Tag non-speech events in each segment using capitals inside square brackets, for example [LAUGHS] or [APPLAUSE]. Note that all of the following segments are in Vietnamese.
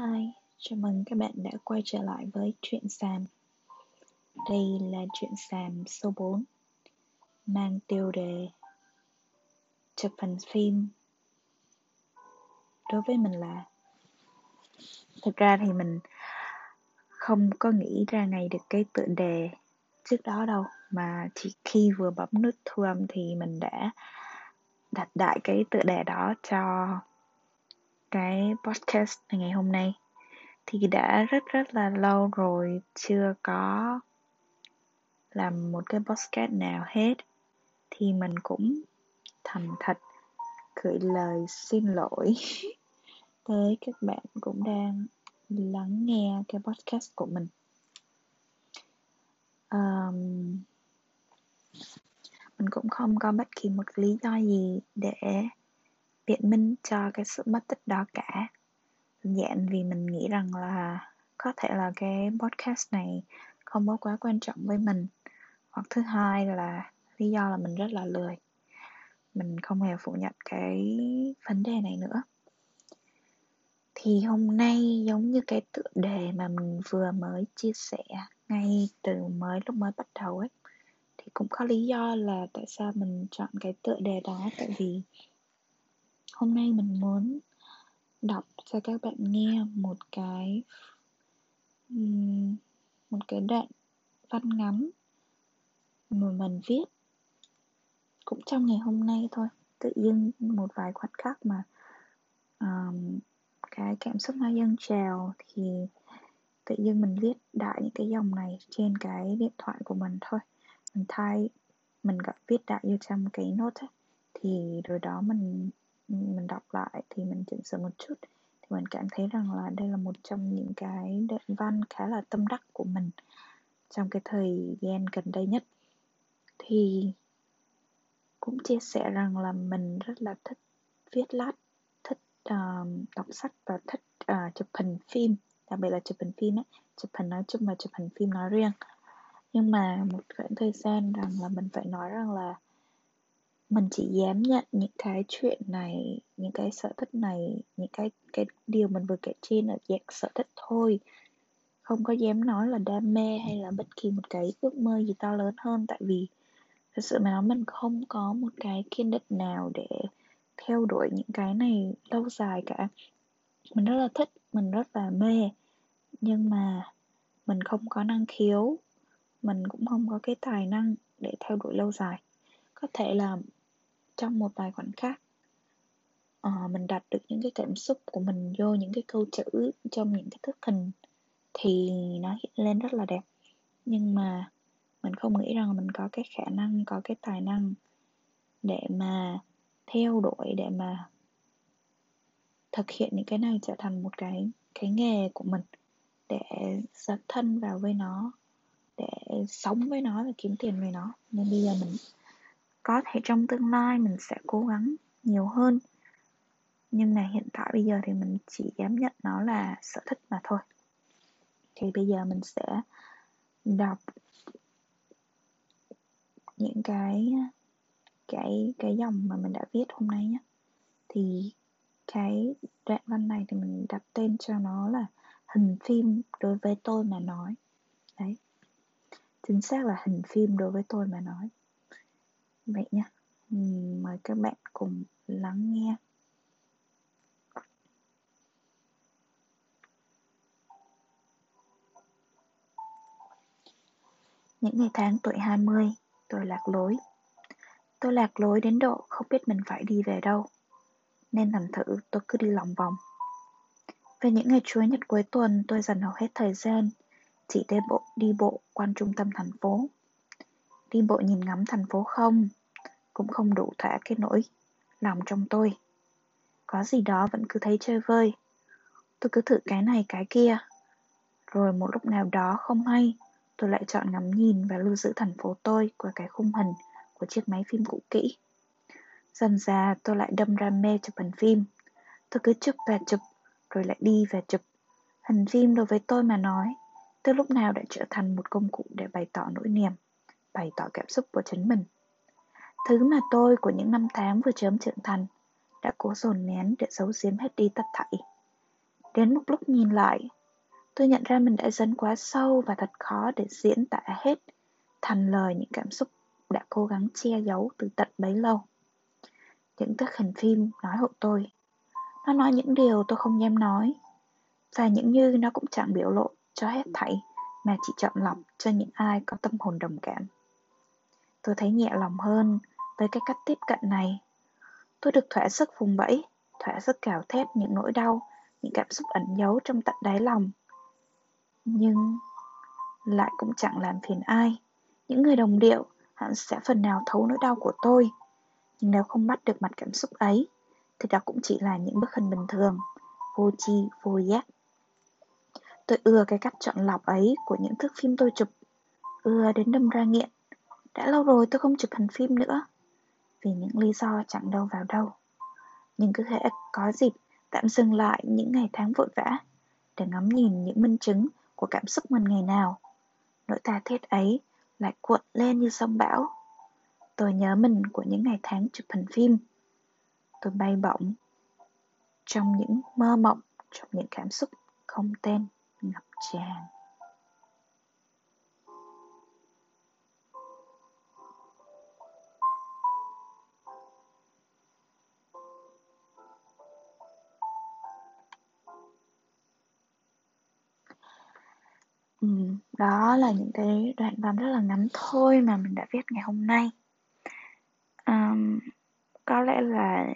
Hi, chào mừng các bạn đã quay trở lại với Chuyện Sàm. Đây là Chuyện Sàm số 4, mang tiêu đề Chụp hình phim. Đối với mình là Thực ra thì mình không có nghĩ ra ngày được cái tựa đề trước đó đâu Mà chỉ khi vừa bấm nút thu âm thì mình đã đặt đại cái tựa đề đó cho cái podcast ngày hôm nay. Thì đã rất rất là lâu rồi chưa có làm một cái podcast nào hết. Thì mình cũng thành thật gửi lời xin lỗi [LAUGHS] tới các bạn cũng đang lắng nghe cái podcast của mình. Um, mình cũng không có bất kỳ một lý do gì để biện minh cho cái sự mất tích đó cả. Dạng vì mình nghĩ rằng là có thể là cái podcast này không có quá quan trọng với mình. Hoặc thứ hai là lý do là mình rất là lười. Mình không hề phủ nhận cái vấn đề này nữa. Thì hôm nay giống như cái tựa đề mà mình vừa mới chia sẻ ngay từ mới lúc mới bắt đầu ấy, thì cũng có lý do là tại sao mình chọn cái tựa đề đó. Tại vì hôm nay mình muốn đọc cho các bạn nghe một cái một cái đoạn văn ngắn mà mình viết cũng trong ngày hôm nay thôi tự dưng một vài khoảnh khắc mà um, cái cảm xúc nó dâng trào thì tự dưng mình viết đại những cái dòng này trên cái điện thoại của mình thôi mình thay mình gọi viết đại vô trong cái nốt ấy. thì rồi đó mình mình đọc lại thì mình chỉnh sửa một chút thì mình cảm thấy rằng là đây là một trong những cái đoạn văn khá là tâm đắc của mình trong cái thời gian gần đây nhất. Thì cũng chia sẻ rằng là mình rất là thích viết lách thích uh, đọc sách và thích uh, chụp hình phim đặc biệt là chụp hình phim ấy chụp hình nói chung và chụp hình phim nói riêng. Nhưng mà một khoảng thời gian rằng là mình phải nói rằng là mình chỉ dám nhận những cái chuyện này, những cái sở thích này, những cái cái điều mình vừa kể trên ở dạng sở thích thôi. Không có dám nói là đam mê hay là bất kỳ một cái ước mơ gì to lớn hơn, tại vì thật sự mà nói mình không có một cái kiên định nào để theo đuổi những cái này lâu dài cả. Mình rất là thích, mình rất là mê, nhưng mà mình không có năng khiếu, mình cũng không có cái tài năng để theo đuổi lâu dài. Có thể là trong một vài khoảnh khắc. Uh, mình đặt được những cái cảm xúc của mình vô những cái câu chữ trong những cái thức hình thì nó hiện lên rất là đẹp. Nhưng mà mình không nghĩ rằng mình có cái khả năng có cái tài năng để mà theo đuổi để mà thực hiện những cái này trở thành một cái cái nghề của mình để dấn thân vào với nó để sống với nó và kiếm tiền với nó. Nên bây giờ mình có thể trong tương lai mình sẽ cố gắng nhiều hơn. Nhưng mà hiện tại bây giờ thì mình chỉ dám nhận nó là sở thích mà thôi. Thì bây giờ mình sẽ đọc những cái cái cái dòng mà mình đã viết hôm nay nhé. Thì cái đoạn văn này thì mình đặt tên cho nó là hình phim đối với tôi mà nói. Đấy. Chính xác là hình phim đối với tôi mà nói vậy nhé mời các bạn cùng lắng nghe Những ngày tháng tuổi 20, tôi lạc lối. Tôi lạc lối đến độ không biết mình phải đi về đâu. Nên thành thử tôi cứ đi lòng vòng. Về những ngày Chúa Nhật cuối tuần tôi dành hầu hết thời gian chỉ đi bộ, đi bộ quanh trung tâm thành phố. Đi bộ nhìn ngắm thành phố không, cũng không đủ thỏa cái nỗi lòng trong tôi. Có gì đó vẫn cứ thấy chơi vơi. Tôi cứ thử cái này cái kia. Rồi một lúc nào đó không hay, tôi lại chọn ngắm nhìn và lưu giữ thành phố tôi qua cái khung hình của chiếc máy phim cũ kỹ. Dần ra tôi lại đâm ra mê chụp hình phim. Tôi cứ chụp và chụp, rồi lại đi và chụp. Hình phim đối với tôi mà nói, từ lúc nào đã trở thành một công cụ để bày tỏ nỗi niềm, bày tỏ cảm xúc của chính mình. Thứ mà tôi của những năm tháng vừa chớm trưởng thành đã cố dồn nén để giấu giếm hết đi tất thảy. Đến một lúc nhìn lại, tôi nhận ra mình đã dấn quá sâu và thật khó để diễn tả hết thành lời những cảm xúc đã cố gắng che giấu từ tận bấy lâu. Những thước hình phim nói hộ tôi. Nó nói những điều tôi không dám nói. Và những như nó cũng chẳng biểu lộ cho hết thảy mà chỉ chọn lọc cho những ai có tâm hồn đồng cảm. Tôi thấy nhẹ lòng hơn với cái cách tiếp cận này. Tôi được thỏa sức vùng vẫy, thỏa sức cào thét những nỗi đau, những cảm xúc ẩn giấu trong tận đáy lòng. Nhưng lại cũng chẳng làm phiền ai. Những người đồng điệu hẳn sẽ phần nào thấu nỗi đau của tôi. Nhưng nếu không bắt được mặt cảm xúc ấy, thì đó cũng chỉ là những bức hình bình thường, vô chi, vô giác. Tôi ưa cái cách chọn lọc ấy của những thước phim tôi chụp, ưa đến đâm ra nghiện. Đã lâu rồi tôi không chụp hình phim nữa, vì những lý do chẳng đâu vào đâu. Nhưng cứ thể có dịp tạm dừng lại những ngày tháng vội vã để ngắm nhìn những minh chứng của cảm xúc mình ngày nào. Nỗi tha thiết ấy lại cuộn lên như sông bão. Tôi nhớ mình của những ngày tháng chụp hình phim. Tôi bay bổng trong những mơ mộng, trong những cảm xúc không tên ngập tràn. Ừm, đó là những cái đoạn văn rất là ngắn thôi mà mình đã viết ngày hôm nay. Ờm, có lẽ là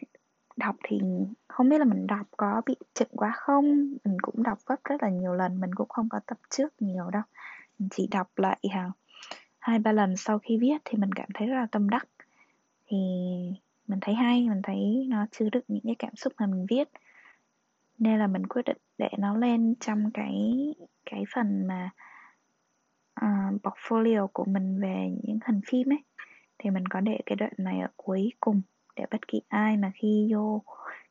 đọc thì không biết là mình đọc có bị chậm quá không? Mình cũng đọc gấp rất là nhiều lần, mình cũng không có tập trước nhiều đâu. Mình chỉ đọc lại ha hai ba lần sau khi viết thì mình cảm thấy rất là tâm đắc. Thì mình thấy hay, mình thấy nó chứa đựng những cái cảm xúc mà mình viết. Nên là mình quyết định để nó lên trong cái cái phần mà uh, portfolio của mình về những hình phim ấy. Thì mình có để cái đoạn này ở cuối cùng để bất kỳ ai mà khi vô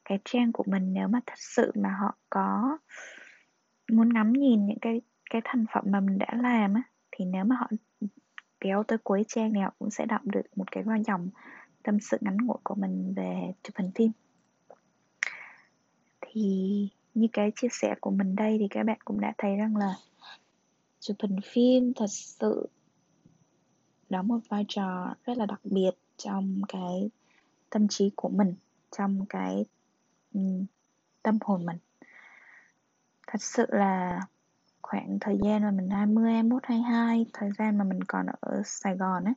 cái trang của mình nếu mà thật sự mà họ có muốn ngắm nhìn những cái cái thành phẩm mà mình đã làm á thì nếu mà họ kéo tới cuối trang thì họ cũng sẽ đọc được một cái dòng tâm sự ngắn ngủi của mình về chụp hình phim thì như cái chia sẻ của mình đây thì các bạn cũng đã thấy rằng là chụp hình phim thật sự đóng một vai trò rất là đặc biệt trong cái tâm trí của mình trong cái um, tâm hồn mình. Thật sự là khoảng thời gian mà mình 20, 21, 22 thời gian mà mình còn ở Sài Gòn ấy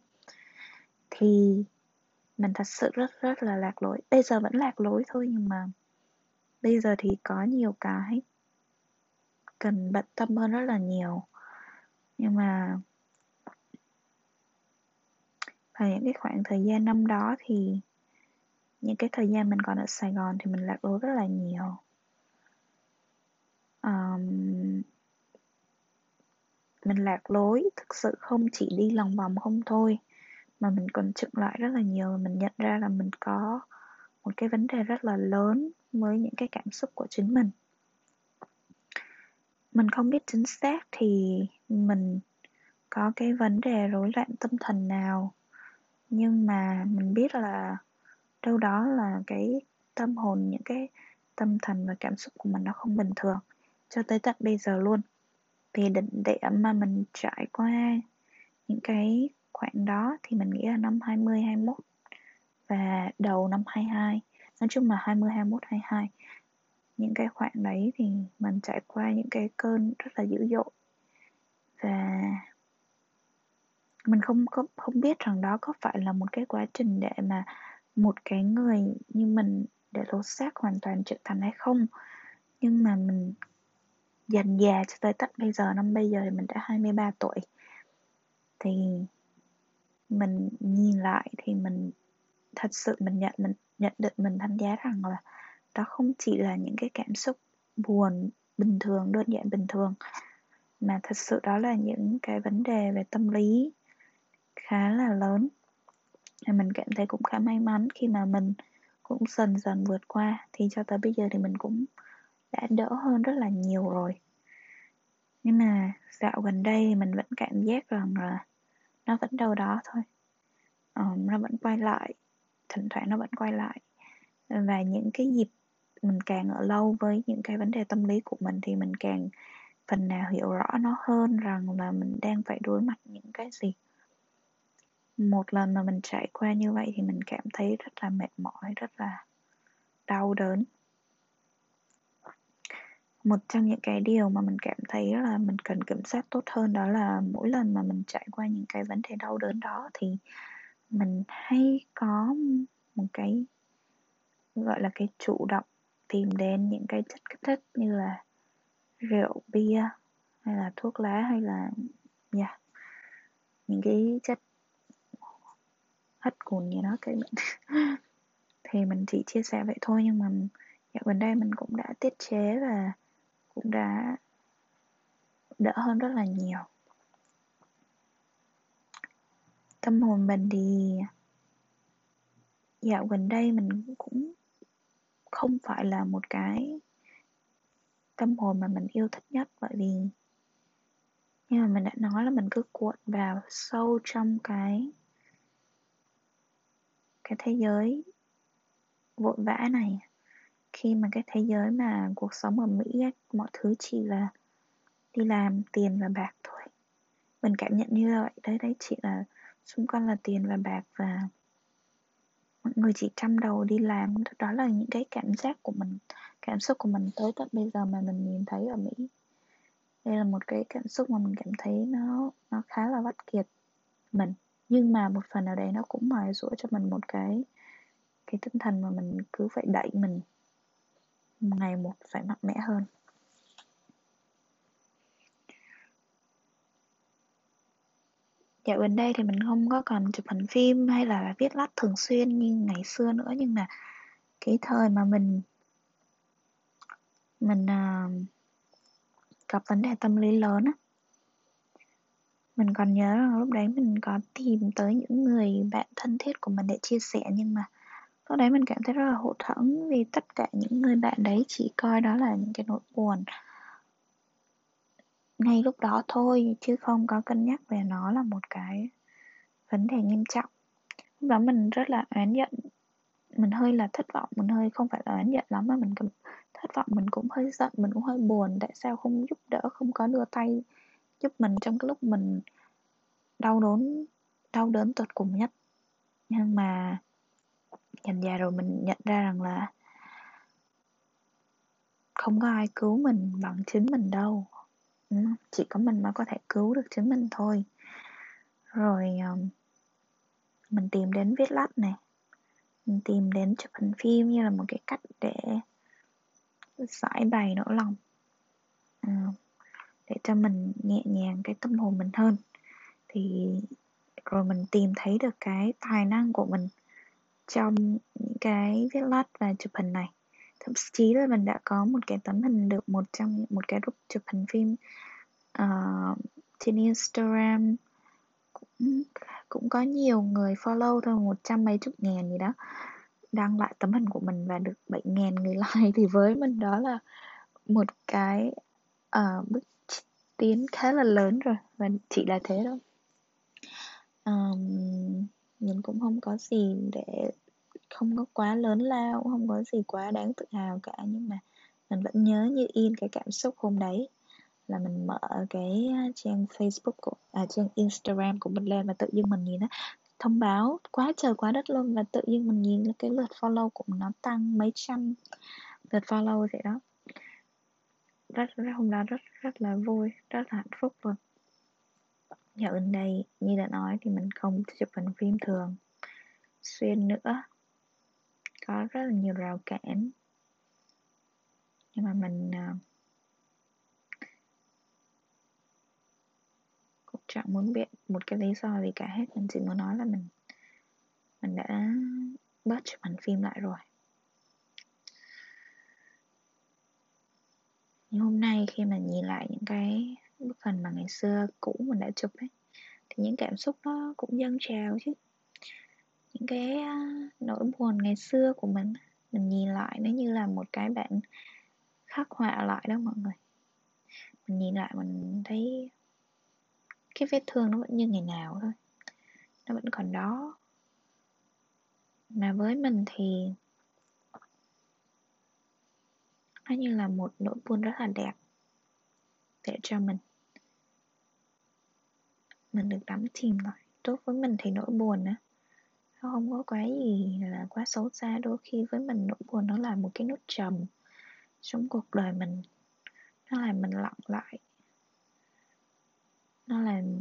thì mình thật sự rất rất là lạc lối. Bây giờ vẫn lạc lối thôi nhưng mà bây giờ thì có nhiều cái cần bận tâm hơn rất là nhiều. Nhưng mà và những cái khoảng thời gian năm đó thì những cái thời gian mình còn ở Sài Gòn thì mình lạc lối rất là nhiều. Um, mình lạc lối thực sự không chỉ đi lòng vòng không thôi mà mình còn chững lại rất là nhiều. Mình nhận ra là mình có một cái vấn đề rất là lớn với những cái cảm xúc của chính mình. Mình không biết chính xác thì mình có cái vấn đề rối loạn tâm thần nào, nhưng mà mình biết là đâu đó là cái tâm hồn, những cái tâm thần và cảm xúc của mình nó không bình thường cho tới tận bây giờ luôn. Thì định điểm mà mình trải qua những cái khoảng đó thì mình nghĩ là năm 20 21 và đầu năm 22 nói chung là 20 21 22 những cái khoảng đấy thì mình trải qua những cái cơn rất là dữ dội. Và mình không có, không biết rằng đó có phải là một cái quá trình để mà một cái người như mình để lột xác hoàn toàn trưởng thành hay không. Nhưng mà mình dần già cho tới tận bây giờ, năm bây giờ thì mình đã 23 tuổi. Thì mình nhìn lại thì mình thật sự mình nhận mình nhận định mình đánh giá rằng là đó không chỉ là những cái cảm xúc buồn bình thường đơn giản bình thường mà thật sự đó là những cái vấn đề về tâm lý khá là lớn. Thì mình cảm thấy cũng khá may mắn khi mà mình cũng dần dần vượt qua thì cho tới bây giờ thì mình cũng đã đỡ hơn rất là nhiều rồi. Nhưng mà dạo gần đây mình vẫn cảm giác rằng là nó vẫn đâu đó thôi. Ờ, nó vẫn quay lại thỉnh thoảng nó vẫn quay lại. Và những cái dịp mình càng ở lâu với những cái vấn đề tâm lý của mình thì mình càng phần nào hiểu rõ nó hơn rằng là mình đang phải đối mặt những cái gì. Một lần mà mình trải qua như vậy thì mình cảm thấy rất là mệt mỏi, rất là đau đớn. Một trong những cái điều mà mình cảm thấy là mình cần kiểm soát tốt hơn đó là mỗi lần mà mình trải qua những cái vấn đề đau đớn đó thì mình hay có một cái gọi là cái chủ động tìm đến những cái chất kích thích như là rượu bia hay là thuốc lá hay là yeah, những cái chất hất cùn gì đó cái mình [LAUGHS] thì mình chỉ chia sẻ vậy thôi nhưng mà dạo gần đây mình cũng đã tiết chế và cũng đã đỡ hơn rất là nhiều. Tâm hồn mình thì dạo gần đây mình cũng không phải là một cái tâm hồn mà mình yêu thích nhất. Bởi vì nhưng mà mình đã nói là mình cứ cuộn vào sâu trong cái cái thế giới vội vã này. Khi mà cái thế giới mà cuộc sống ở Mỹ ấy, mọi thứ chỉ là đi làm tiền và bạc thôi. Mình cảm nhận như vậy. Đấy đấy chỉ là xung quanh là tiền và bạc và mọi người chỉ chăm đầu đi làm. Đó là những cái cảm giác của mình, cảm xúc của mình tới tận bây giờ mà mình nhìn thấy ở Mỹ. Đây là một cái cảm xúc mà mình cảm thấy nó nó khá là vắt kiệt mình. Nhưng mà một phần nào đấy nó cũng mài rũa cho mình một cái cái tinh thần mà mình cứ phải đẩy mình, ngày một phải mạnh mẽ hơn. Dạo gần đây thì mình không có còn chụp hình phim hay là viết lách thường xuyên như ngày xưa nữa nhưng mà cái thời mà mình mình uh, gặp vấn đề tâm lý lớn á mình còn nhớ rằng lúc đấy mình có tìm tới những người bạn thân thiết của mình để chia sẻ nhưng mà lúc đấy mình cảm thấy rất là hụt hẫng vì tất cả những người bạn đấy chỉ coi đó là những cái nỗi buồn ngay lúc đó thôi, chứ không có cân nhắc về nó là một cái vấn đề nghiêm trọng. Lúc đó mình rất là oán giận. Mình hơi là thất vọng, mình hơi không phải là oán giận lắm, mà mình cũng thất vọng, mình cũng hơi giận, mình cũng hơi buồn. Tại sao không giúp đỡ, không có đưa tay giúp mình trong cái lúc mình đau đớn đau đớn tột cùng nhất. Nhưng mà dần dà rồi mình nhận ra rằng là không có ai cứu mình bằng chính mình đâu chỉ có mình mới có thể cứu được chính mình thôi. Rồi um, mình tìm đến viết lách này. Mình tìm đến chụp hình phim như là một cái cách để giải bày nỗi lòng. Uh, để cho mình nhẹ nhàng cái tâm hồn mình hơn. Thì rồi mình tìm thấy được cái tài năng của mình trong những cái viết lách và chụp hình này thậm chí là mình đã có một cái tấm hình được một trong một cái group chụp hình phim uh, trên Instagram. Cũng cũng có nhiều người follow thôi một trăm mấy chục ngàn gì đó. Đăng lại tấm hình của mình và được bảy ngàn người [LAUGHS] like thì với mình đó là một cái uh, bước tiến khá là lớn rồi. Và chỉ là thế thôi. Um, mình cũng không có gì để không có quá lớn lao không có gì quá đáng tự hào cả nhưng mà mình vẫn nhớ như in cái cảm xúc hôm đấy là mình mở cái à, trang Facebook của à, trang Instagram của mình lên và tự dưng mình nhìn á thông báo quá trời quá đất luôn và tự nhiên mình nhìn cái lượt follow của nó tăng mấy trăm lượt follow vậy đó. Rất rất hôm đó rất rất là vui rất là hạnh phúc luôn. Dạo gần đây như đã nói thì mình không chụp hình phim thường xuyên nữa có rất là nhiều rào cản. Nhưng mà mình uh, cũng chẳng muốn biết một cái lý do gì cả hết. Mình chỉ muốn nói là mình mình đã bớt chụp ảnh phim lại rồi. Nhưng hôm nay khi mà nhìn lại những cái bức hình mà ngày xưa cũ mình đã chụp ấy thì những cảm xúc nó cũng dâng trào chứ những cái nỗi buồn ngày xưa của mình mình nhìn lại nó như là một cái bạn khắc họa lại đó mọi người. Mình nhìn lại mình thấy cái vết thương nó vẫn như ngày nào thôi, nó vẫn còn đó. Mà với mình thì nó như là một nỗi buồn rất là đẹp để cho mình. Mình được đắm chìm lại. Tốt với mình thì nỗi buồn á nó không có quá gì là quá xấu xa. Đôi khi với mình nỗi buồn nó là một cái nốt trầm trong cuộc đời mình. Nó làm mình lặng lại. Nó làm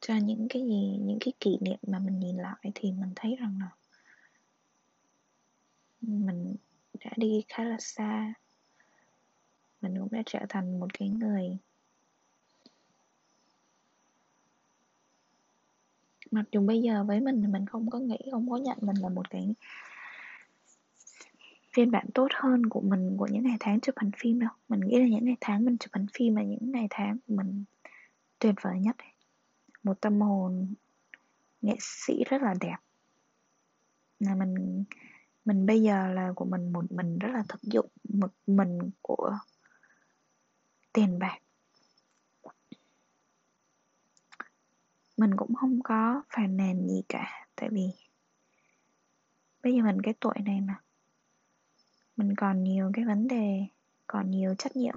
cho những cái gì, những cái kỷ niệm mà mình nhìn lại thì mình thấy rằng là mình đã đi khá là xa. Mình cũng đã trở thành một cái người mặc dù bây giờ với mình thì mình không có nghĩ, không có nhận mình là một cái phiên bản tốt hơn của mình, của những ngày tháng chụp hình phim đâu. Mình nghĩ là những ngày tháng mình chụp hình phim là những ngày tháng của mình tuyệt vời nhất. Một tâm hồn nghệ sĩ rất là đẹp. Là mình mình bây giờ là của mình, một mình rất là thực dụng, một mình của tiền bạc. Mình cũng không có phàn nàn gì cả, tại vì bây giờ mình cái tuổi này mà. Mình còn nhiều cái vấn đề, còn nhiều trách nhiệm.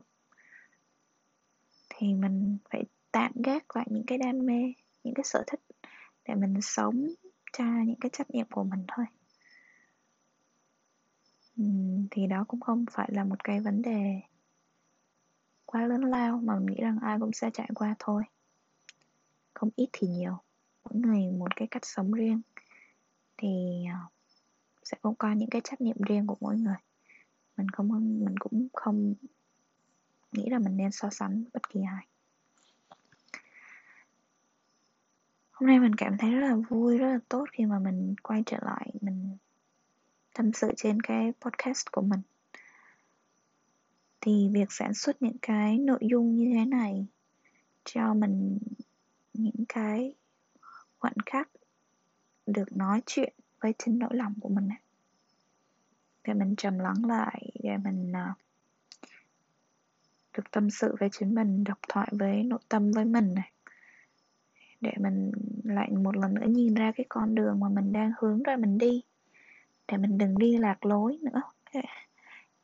Thì mình phải tạm gác lại những cái đam mê, những cái sở thích để mình sống cho những cái trách nhiệm của mình thôi. Thì đó cũng không phải là một cái vấn đề quá lớn lao mà mình nghĩ rằng ai cũng sẽ trải qua thôi không ít thì nhiều. Mỗi người một cái cách sống riêng. Thì ờ, sẽ cũng có những cái trách nhiệm riêng của mỗi người. Mình không, mình cũng không nghĩ là mình nên so sánh bất kỳ ai. Hôm nay mình cảm thấy rất là vui, rất là tốt khi mà mình quay trở lại, mình tâm sự trên cái podcast của mình. Thì việc sản xuất những cái nội dung như thế này cho mình những cái khoảnh khắc được nói chuyện với chính nỗi lòng của mình để mình trầm lắng lại để mình uh, được tâm sự với chính mình độc thoại với nội tâm với mình này. Để mình lại một lần nữa nhìn ra cái con đường mà mình đang hướng ra mình đi. Để mình đừng đi lạc lối nữa.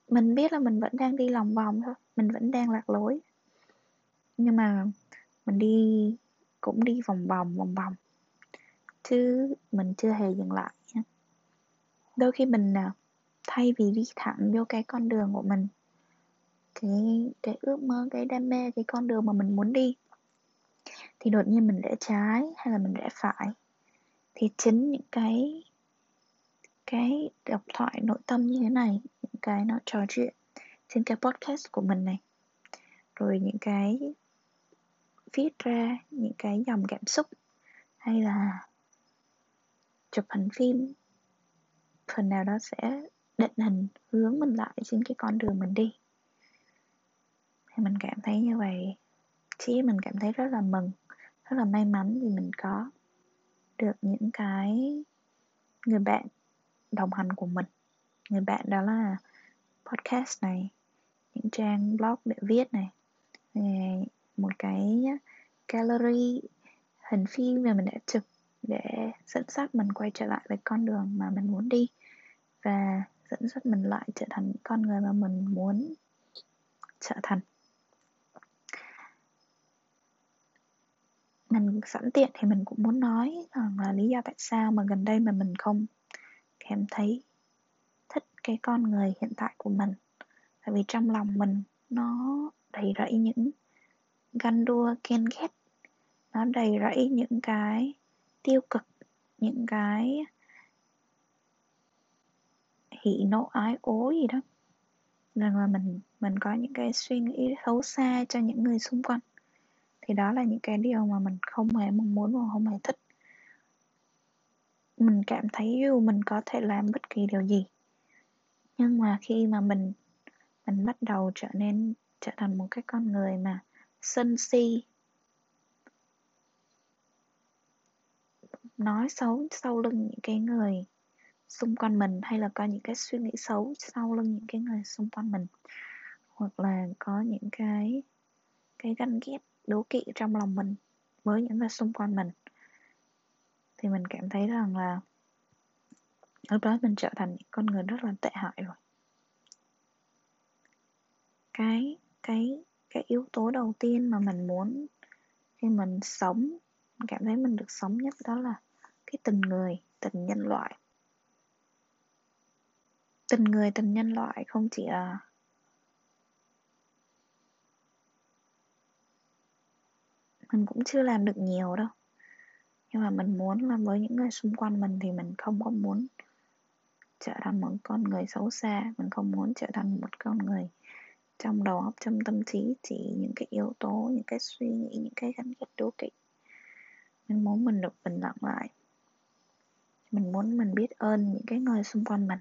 Mình biết là mình vẫn đang đi lòng vòng thôi mình vẫn đang lạc lối. Nhưng mà mình đi cũng đi vòng vòng vòng vòng chứ mình chưa hề dừng lại nhé. đôi khi mình à, thay vì đi thẳng vô cái con đường của mình, cái cái ước mơ, cái đam mê, cái con đường mà mình muốn đi, thì đột nhiên mình rẽ trái hay là mình rẽ phải, thì chính những cái cái độc thoại nội tâm như thế này, những cái nó trò chuyện trên cái podcast của mình này, rồi những cái viết ra những cái dòng cảm xúc hay là chụp hình phim, phần nào đó sẽ định hình, hướng mình lại trên cái con đường mình đi. Thì mình cảm thấy như vậy. Chỉ mình cảm thấy rất là mừng, rất là may mắn vì mình có được những cái người bạn đồng hành của mình. Người bạn đó là podcast này, những trang blog để viết này một cái gallery hình phim mà mình đã chụp để dẫn dắt mình quay trở lại với con đường mà mình muốn đi và dẫn dắt mình lại trở thành con người mà mình muốn trở thành. Mình sẵn tiện thì mình cũng muốn nói rằng là lý do tại sao mà gần đây mà mình không cảm thấy thích cái con người hiện tại của mình. Tại vì trong lòng mình nó đầy rẫy những ganh đua, ghen ghét. Nó đầy rẫy những cái tiêu cực, những cái hỉ nộ, ái ố gì đó. Rằng là mình mình có những cái suy nghĩ xấu xa cho những người xung quanh. Thì đó là những cái điều mà mình không hề mong muốn và không hề thích. Mình cảm thấy dù mình có thể làm bất kỳ điều gì, nhưng mà khi mà mình mình bắt đầu trở nên trở thành một cái con người mà sân si. Nói xấu sau lưng những cái người xung quanh mình hay là có những cái suy nghĩ xấu sau lưng những cái người xung quanh mình. Hoặc là có những cái cái ganh ghét, đố kỵ trong lòng mình với những người xung quanh mình. Thì mình cảm thấy rằng là lúc đó mình trở thành những con người rất là tệ hại rồi. Cái cái cái yếu tố đầu tiên mà mình muốn khi mình sống, mình cảm thấy mình được sống nhất đó là cái tình người, tình nhân loại. Tình người, tình nhân loại không chỉ là mình cũng chưa làm được nhiều đâu. Nhưng mà mình muốn là với những người xung quanh mình thì mình không có muốn trở thành một con người xấu xa, mình không muốn trở thành một con người trong đầu óc, trong tâm trí chỉ những cái yếu tố, những cái suy nghĩ, những cái gắn kết đố kỵ. Mình muốn mình được bình lặng lại. Mình muốn mình biết ơn những cái người xung quanh mình.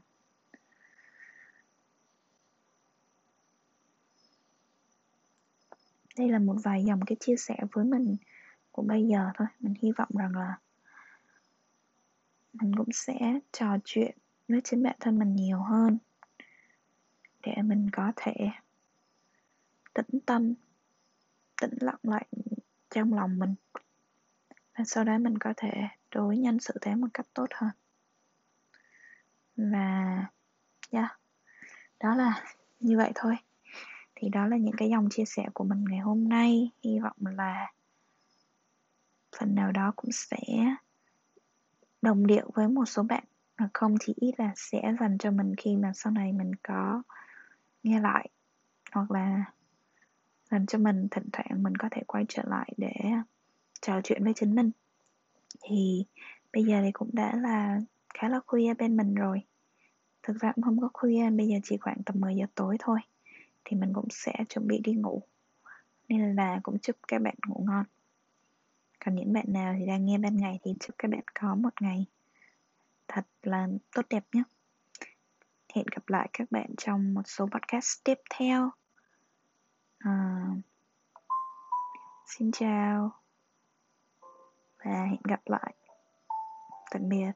Đây là một vài dòng cái chia sẻ với mình của bây giờ thôi. Mình hy vọng rằng là mình cũng sẽ trò chuyện với chính bản thân mình nhiều hơn để mình có thể tĩnh tâm, tĩnh lặng lại trong lòng mình. Và sau đó mình có thể đối nhân sự thế một cách tốt hơn. Và yeah đó là như vậy thôi. Thì đó là những cái dòng chia sẻ của mình ngày hôm nay. Hy vọng là phần nào đó cũng sẽ đồng điệu với một số bạn. Mà không thì ít là sẽ dành cho mình khi mà sau này mình có nghe lại hoặc là làm cho mình thỉnh thoảng mình có thể quay trở lại để trò chuyện với chính mình. Thì bây giờ thì cũng đã là khá là khuya bên mình rồi. Thực ra cũng không có khuya, bây giờ chỉ khoảng tầm 10 giờ tối thôi. Thì mình cũng sẽ chuẩn bị đi ngủ. Nên là cũng chúc các bạn ngủ ngon. Còn những bạn nào thì đang nghe ban ngày thì chúc các bạn có một ngày thật là tốt đẹp nhé. Hẹn gặp lại các bạn trong một số podcast tiếp theo à, xin chào và hẹn gặp lại. Tạm biệt.